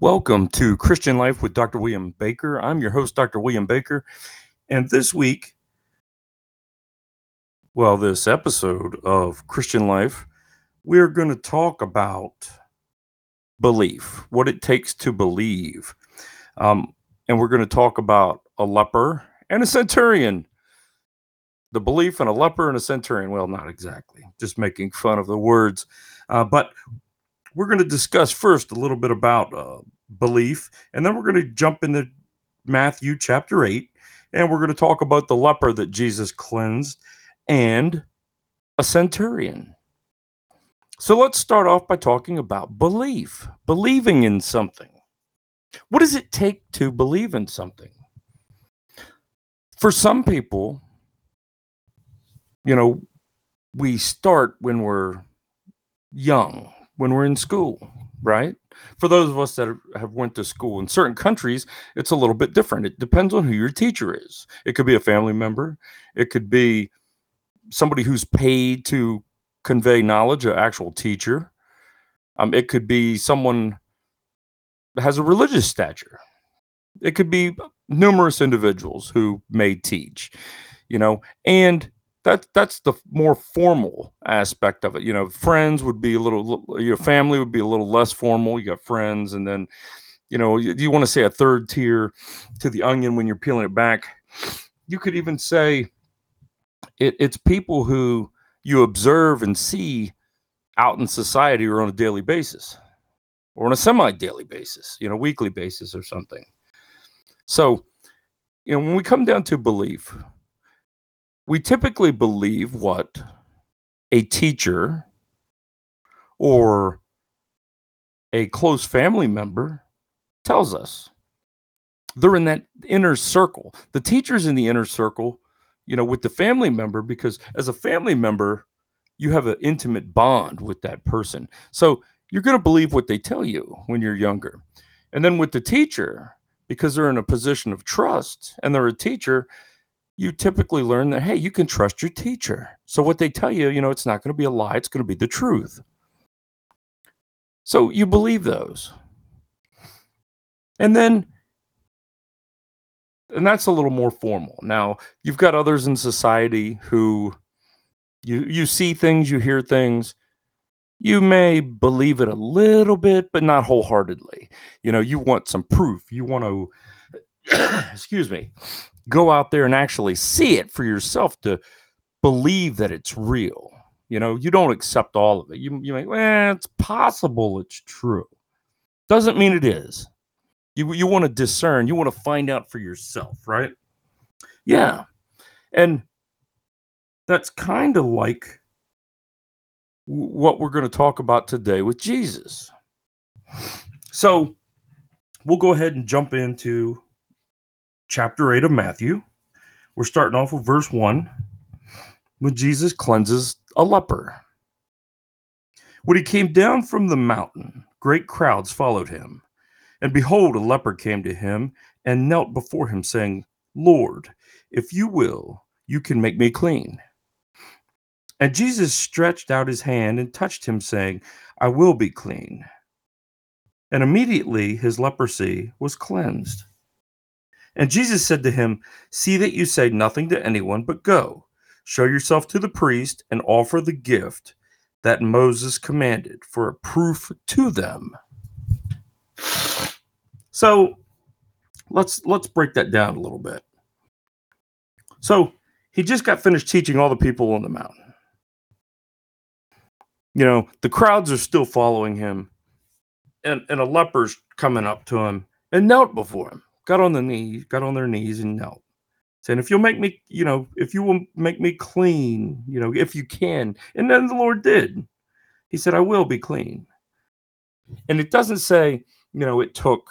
Welcome to Christian Life with Dr. William Baker. I'm your host, Dr. William Baker. And this week, well, this episode of Christian Life, we're going to talk about belief, what it takes to believe. Um, and we're going to talk about a leper and a centurion. The belief in a leper and a centurion. Well, not exactly, just making fun of the words. Uh, but we're going to discuss first a little bit about uh, belief, and then we're going to jump into Matthew chapter 8, and we're going to talk about the leper that Jesus cleansed and a centurion. So let's start off by talking about belief, believing in something. What does it take to believe in something? For some people, you know, we start when we're young when we're in school, right? For those of us that have went to school in certain countries, it's a little bit different. It depends on who your teacher is. It could be a family member. It could be somebody who's paid to convey knowledge, an actual teacher. Um, it could be someone that has a religious stature. It could be numerous individuals who may teach, you know, and that that's the more formal aspect of it. You know, friends would be a little, your family would be a little less formal. You got friends, and then, you know, you, you want to say a third tier to the onion when you're peeling it back. You could even say it, it's people who you observe and see out in society or on a daily basis or on a semi-daily basis, you know, weekly basis or something. So, you know, when we come down to belief, we typically believe what a teacher or a close family member tells us. They're in that inner circle. The teacher's in the inner circle, you know, with the family member, because as a family member, you have an intimate bond with that person. So you're going to believe what they tell you when you're younger. And then with the teacher, because they're in a position of trust and they're a teacher, you typically learn that hey you can trust your teacher. So what they tell you you know it's not going to be a lie it's going to be the truth. So you believe those. And then and that's a little more formal. Now you've got others in society who you you see things you hear things. You may believe it a little bit but not wholeheartedly. You know you want some proof. You want to excuse me go out there and actually see it for yourself to believe that it's real. You know, you don't accept all of it. You you make, well, it's possible it's true. Doesn't mean it is. You you want to discern, you want to find out for yourself, right? Yeah. And that's kind of like what we're going to talk about today with Jesus. So we'll go ahead and jump into chapter 8 of Matthew. We're starting off with verse 1 when Jesus cleanses a leper. When he came down from the mountain, great crowds followed him. And behold, a leper came to him and knelt before him, saying, Lord, if you will, you can make me clean. And Jesus stretched out his hand and touched him, saying, I will be clean. And immediately his leprosy was cleansed. And Jesus said to him, See that you say nothing to anyone, but go, show yourself to the priest, and offer the gift that Moses commanded for a proof to them. So let's let's break that down a little bit. So he just got finished teaching all the people on the mountain. You know, the crowds are still following him, and, and a leper's coming up to him and knelt before him got on the knees, got on their knees and knelt. Saying, if you'll make me, you know, if you will make me clean, you know, if you can. And then the Lord did. He said, I will be clean. And it doesn't say, you know, it took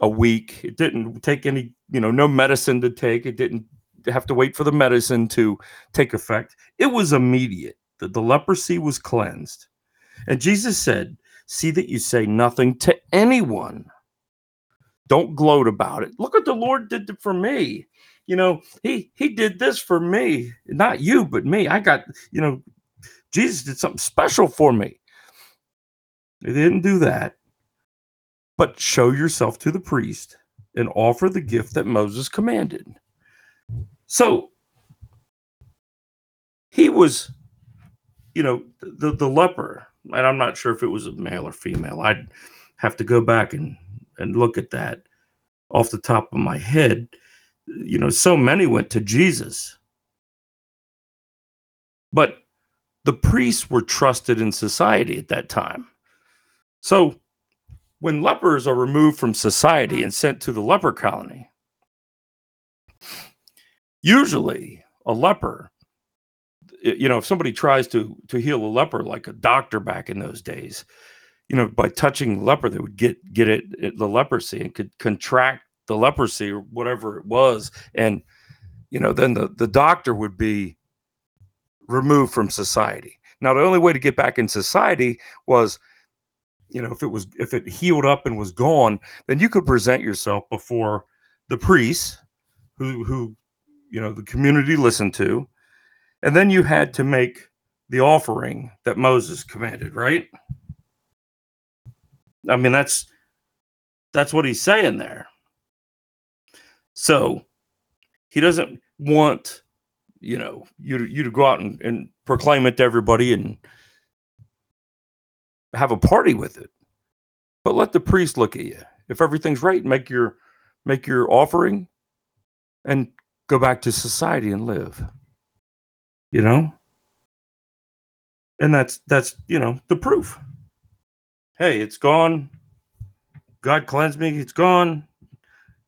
a week. It didn't take any, you know, no medicine to take. It didn't have to wait for the medicine to take effect. It was immediate that the leprosy was cleansed. And Jesus said, See that you say nothing to anyone don't gloat about it. Look what the Lord did for me. You know, he he did this for me, not you, but me. I got, you know, Jesus did something special for me. He didn't do that. but show yourself to the priest and offer the gift that Moses commanded. So he was, you know, the, the leper, and I'm not sure if it was a male or female. I'd have to go back and, and look at that off the top of my head. You know, so many went to Jesus. But the priests were trusted in society at that time. So when lepers are removed from society and sent to the leper colony, usually a leper you know if somebody tries to to heal a leper like a doctor back in those days you know by touching leper they would get get it, it the leprosy and could contract the leprosy or whatever it was. And you know then the the doctor would be removed from society. Now the only way to get back in society was you know if it was if it healed up and was gone then you could present yourself before the priests who who you know the community listened to. And then you had to make the offering that Moses commanded right i mean that's that's what he's saying there. So he doesn't want you know you you to go out and, and proclaim it to everybody and have a party with it. But let the priest look at you. If everything's right make your make your offering and go back to society and live you know? And that's that's you know the proof hey it's gone. God cleansed me it's gone.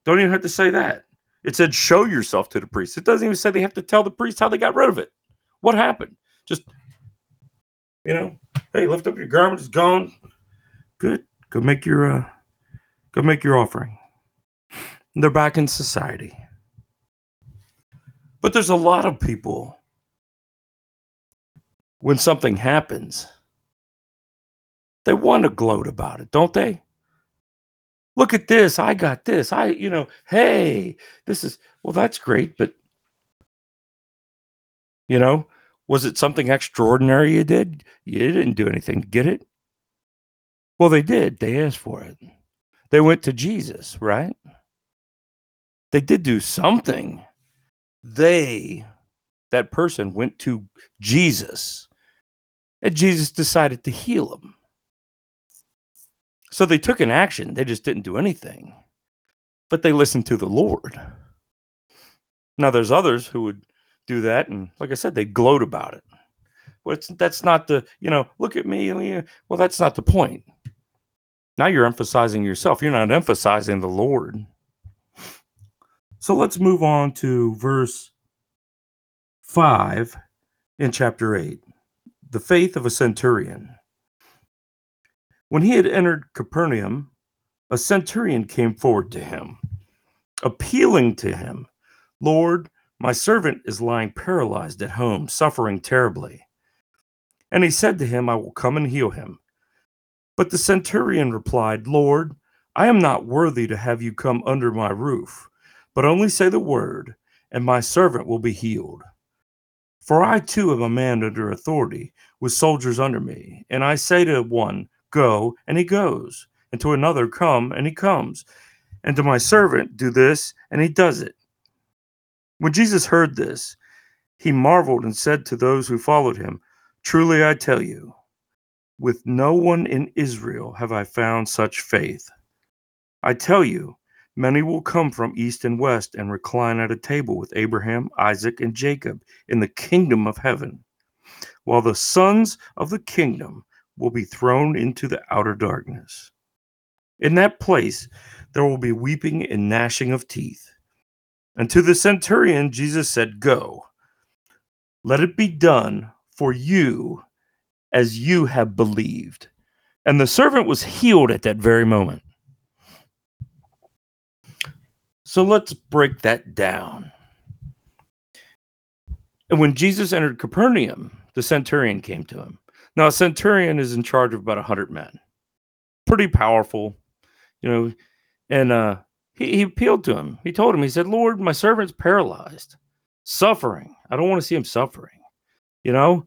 Don't even have to say that. It said show yourself to the priest. It doesn't even say they have to tell the priest how they got rid of it. What happened? Just you know hey lift up your garment it's gone. Good. Go make your uh go make your offering. And they're back in society. But there's a lot of people when something happens, they want to gloat about it, don't they? Look at this. I got this. I, you know, hey, this is, well, that's great. But, you know, was it something extraordinary you did? You didn't do anything get it. Well, they did. They asked for it. They went to Jesus, right? They did do something. They, that person, went to Jesus and Jesus decided to heal him. So they took an action, they just didn't do anything. But they listened to the Lord. Now there's others who would do that and like I said they gloat about it. Well, that's not the, you know, look at me. Well, that's not the point. Now you're emphasizing yourself. You're not emphasizing the Lord. So let's move on to verse 5 in chapter 8 the faith of a centurion. When he had entered Capernaum, a centurion came forward to him, appealing to him, Lord, my servant is lying paralyzed at home, suffering terribly. And he said to him, I will come and heal him. But the centurion replied, Lord, I am not worthy to have you come under my roof, but only say the word, and my servant will be healed. For I too am a man under authority, with soldiers under me. And I say to one, Go, and he goes, and to another, Come, and he comes, and to my servant, Do this, and he does it. When Jesus heard this, he marveled and said to those who followed him, Truly I tell you, with no one in Israel have I found such faith. I tell you, Many will come from east and west and recline at a table with Abraham, Isaac, and Jacob in the kingdom of heaven, while the sons of the kingdom will be thrown into the outer darkness. In that place there will be weeping and gnashing of teeth. And to the centurion, Jesus said, Go, let it be done for you as you have believed. And the servant was healed at that very moment. So let's break that down. And when Jesus entered Capernaum, the centurion came to him. Now, a centurion is in charge of about 100 men, pretty powerful, you know. And uh, he, he appealed to him. He told him, He said, Lord, my servant's paralyzed, suffering. I don't want to see him suffering. You know,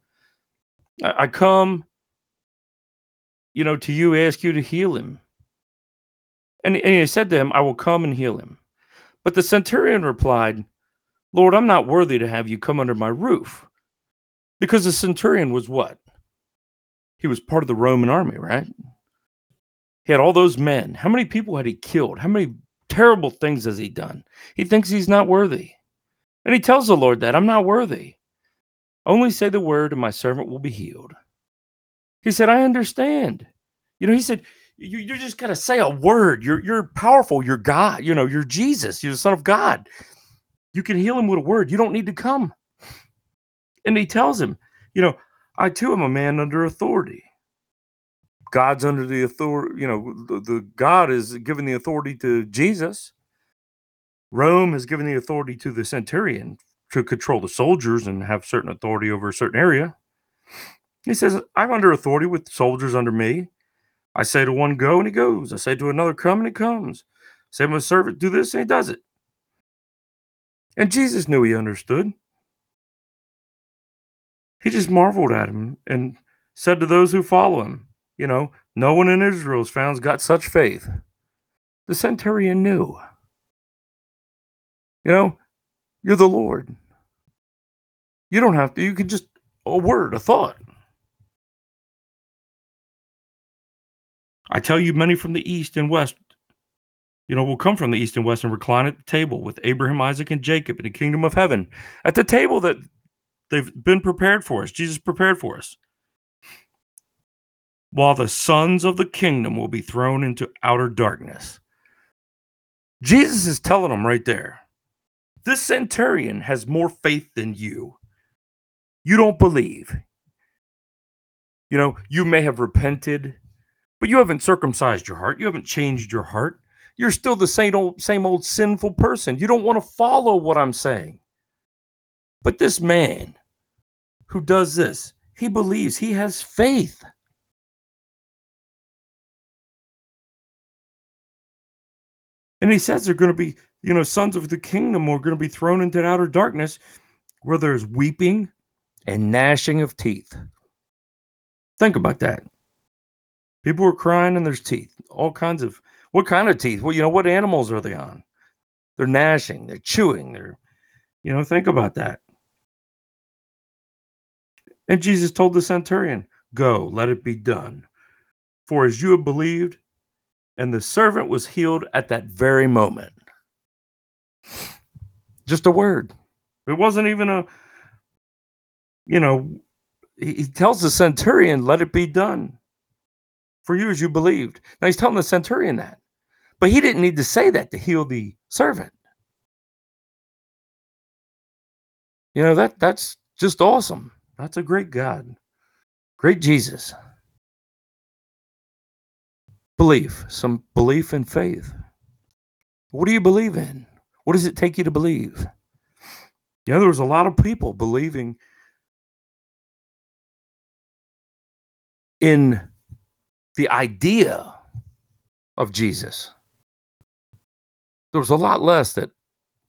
I, I come, you know, to you, ask you to heal him. And, and he said to him, I will come and heal him. But the centurion replied, Lord, I'm not worthy to have you come under my roof. Because the centurion was what? He was part of the Roman army, right? He had all those men. How many people had he killed? How many terrible things has he done? He thinks he's not worthy. And he tells the Lord that I'm not worthy. Only say the word, and my servant will be healed. He said, I understand. You know, he said, you, you just got to say a word. You're, you're powerful. You're God. You know, you're Jesus. You're the Son of God. You can heal him with a word. You don't need to come. And he tells him, you know, I too am a man under authority. God's under the authority, you know, the, the God is given the authority to Jesus. Rome has given the authority to the centurion to control the soldiers and have certain authority over a certain area. He says, I'm under authority with soldiers under me. I say to one, go, and he goes. I say to another, come, and he comes. I say to my servant, do this, and he does it. And Jesus knew he understood. He just marveled at him and said to those who follow him, You know, no one in Israel has found got such faith. The centurion knew. You know, you're the Lord. You don't have to, you can just, a word, a thought. I tell you, many from the east and west, you know, will come from the east and west and recline at the table with Abraham, Isaac, and Jacob in the kingdom of heaven. At the table that they've been prepared for us, Jesus prepared for us. While the sons of the kingdom will be thrown into outer darkness. Jesus is telling them right there this centurion has more faith than you. You don't believe. You know, you may have repented, but you haven't circumcised your heart. You haven't changed your heart. You're still the same old, same old sinful person. You don't want to follow what I'm saying. But this man who does this, he believes, he has faith. And he says they're going to be, you know, sons of the kingdom are going to be thrown into outer darkness where there's weeping and gnashing of teeth. Think about that. People are crying and there's teeth, all kinds of what kind of teeth? Well, you know, what animals are they on? They're gnashing, they're chewing, they're, you know, think about that. And Jesus told the centurion, Go, let it be done. For as you have believed, and the servant was healed at that very moment. Just a word. It wasn't even a, you know, he tells the centurion, Let it be done for you as you believed. Now he's telling the centurion that. But he didn't need to say that to heal the servant. You know, that that's just awesome. That's a great God. Great Jesus. Belief, some belief and faith. What do you believe in? What does it take you to believe? Yeah, there was a lot of people believing in the idea of Jesus there was a lot less that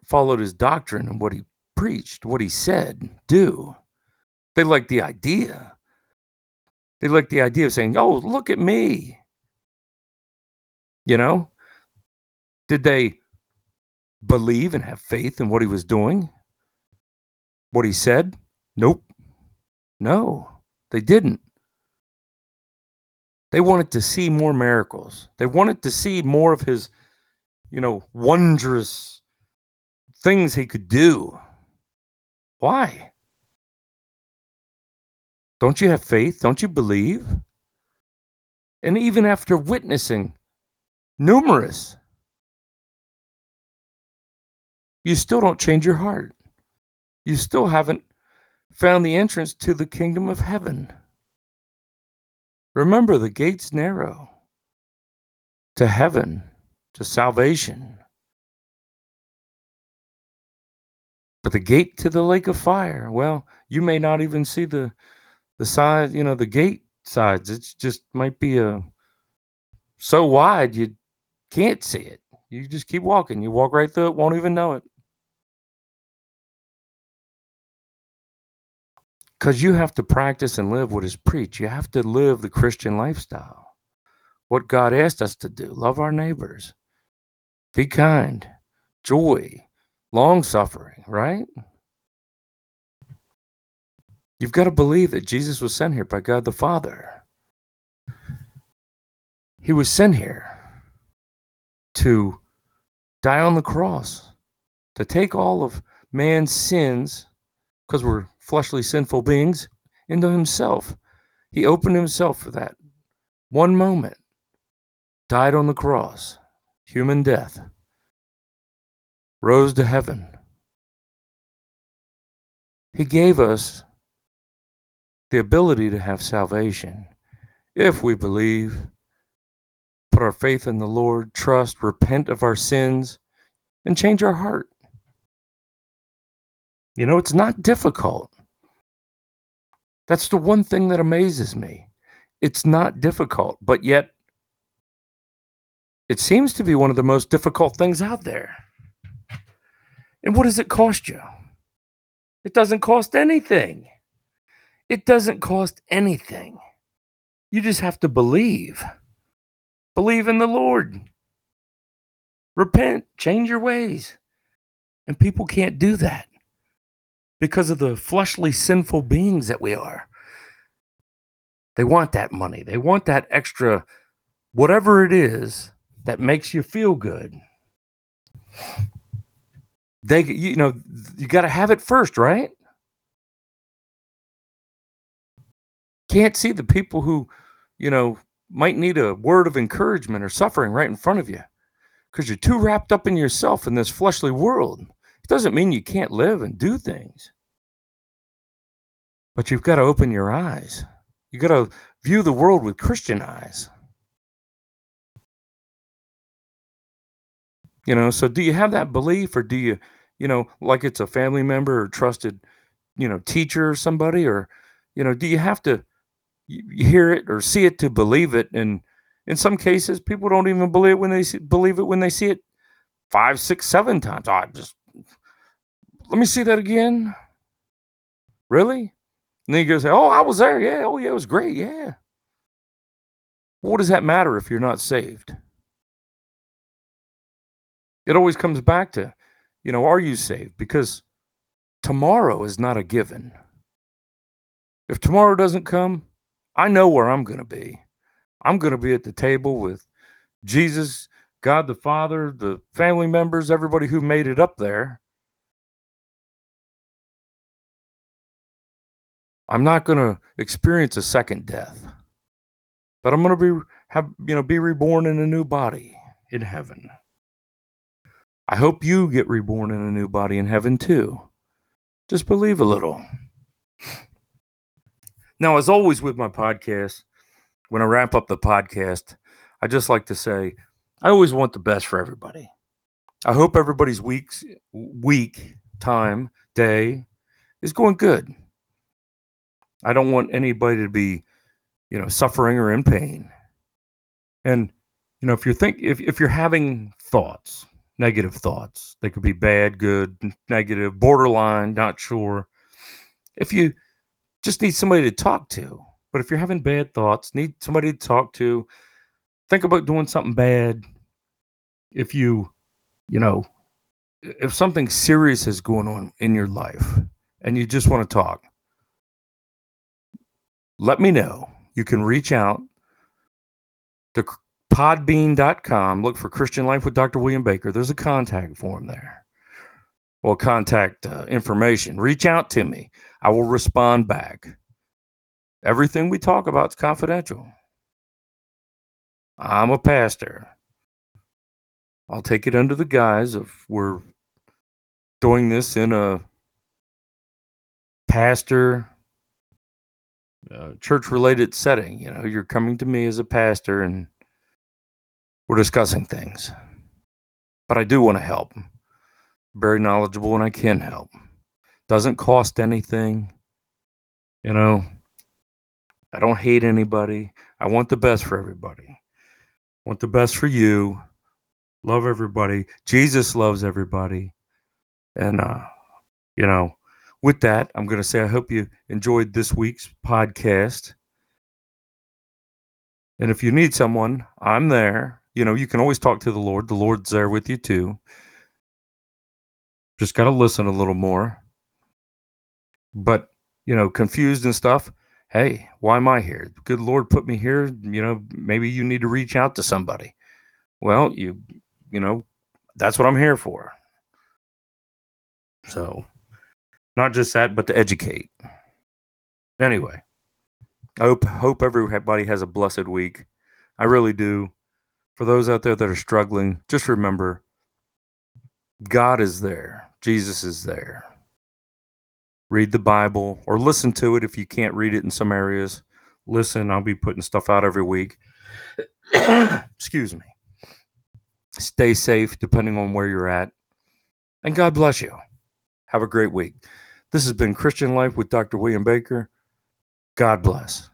followed his doctrine and what he preached, what he said, do. They liked the idea. They liked the idea of saying, oh, look at me. You know? Did they believe and have faith in what he was doing? What he said? Nope. No, they didn't. They wanted to see more miracles. They wanted to see more of his you know, wondrous things he could do. Why? Don't you have faith? Don't you believe? And even after witnessing numerous, you still don't change your heart. You still haven't found the entrance to the kingdom of heaven. Remember, the gate's narrow to heaven to salvation. But the gate to the lake of fire, well, you may not even see the the side, you know, the gate sides. It's just might be a so wide you can't see it. You just keep walking. You walk right through it, won't even know it. Because you have to practice and live what is preached. You have to live the Christian lifestyle. What God asked us to do love our neighbors be kind, joy, long suffering, right? You've got to believe that Jesus was sent here by God the Father. He was sent here to die on the cross, to take all of man's sins, because we're fleshly, sinful beings, into himself. He opened himself for that one moment, died on the cross, human death, rose to heaven. He gave us the ability to have salvation if we believe, put our faith in the Lord, trust, repent of our sins, and change our heart. You know, it's not difficult. That's the one thing that amazes me. It's not difficult, but yet it seems to be one of the most difficult things out there. And what does it cost you? It doesn't cost anything. It doesn't cost anything. You just have to believe. Believe in the Lord. Repent, change your ways. And people can't do that because of the fleshly, sinful beings that we are. They want that money, they want that extra, whatever it is that makes you feel good. They, you know, you got to have it first, right? Can't see the people who, you know, might need a word of encouragement or suffering right in front of you because you're too wrapped up in yourself in this fleshly world. It doesn't mean you can't live and do things. But you've got to open your eyes. You got to view the world with Christian eyes. You know, so do you have that belief or do you, you know, like it's a family member or trusted, you know, teacher or somebody or, you know, do you have to hear it or see it to believe it? And in some cases, people don't even believe it when they see, believe it when they see it five, six, seven times. I just let me see that again. Really? And then you go say, "Oh, I was there. Yeah. Oh, yeah, it was great. Yeah." What does that matter if you're not saved? It always comes back to, you know, are you saved? Because tomorrow is not a given. If tomorrow doesn't come, I know where I'm going to be. I'm going to be at the table with Jesus, God the Father, the family members, everybody who made it up there. I'm not going to experience a second death. But I'm going to be have you know be reborn in a new body in heaven. I hope you get reborn in a new body in heaven too. Just believe a little. Now, as always with my podcast, when I wrap up the podcast, I just like to say I always want the best for everybody. I hope everybody's week's week, time, day is going good. I don't want anybody to be, you know, suffering or in pain. And you know, if you're think if if you're having thoughts, negative thoughts, they could be bad, good, negative, borderline, not sure. If you just need somebody to talk to. But if you're having bad thoughts, need somebody to talk to, think about doing something bad. If you, you know, if something serious is going on in your life and you just want to talk, let me know. You can reach out to podbean.com. Look for Christian Life with Dr. William Baker. There's a contact form there or contact uh, information, reach out to me. I will respond back. Everything we talk about is confidential. I'm a pastor. I'll take it under the guise of we're doing this in a pastor uh, church related setting. You know, you're coming to me as a pastor and we're discussing things. But I do want to help very knowledgeable and I can help. Doesn't cost anything. You know, I don't hate anybody. I want the best for everybody. I want the best for you. Love everybody. Jesus loves everybody. And uh, you know, with that, I'm going to say I hope you enjoyed this week's podcast. And if you need someone, I'm there. you know, you can always talk to the Lord. The Lord's there with you too. Just got to listen a little more. But, you know, confused and stuff. Hey, why am I here? Good Lord put me here. You know, maybe you need to reach out to somebody. Well, you, you know, that's what I'm here for. So, not just that, but to educate. Anyway, I hope hope everybody has a blessed week. I really do. For those out there that are struggling, just remember God is there. Jesus is there. Read the Bible or listen to it if you can't read it in some areas. Listen, I'll be putting stuff out every week. Excuse me. Stay safe depending on where you're at. And God bless you. Have a great week. This has been Christian Life with Dr. William Baker. God bless.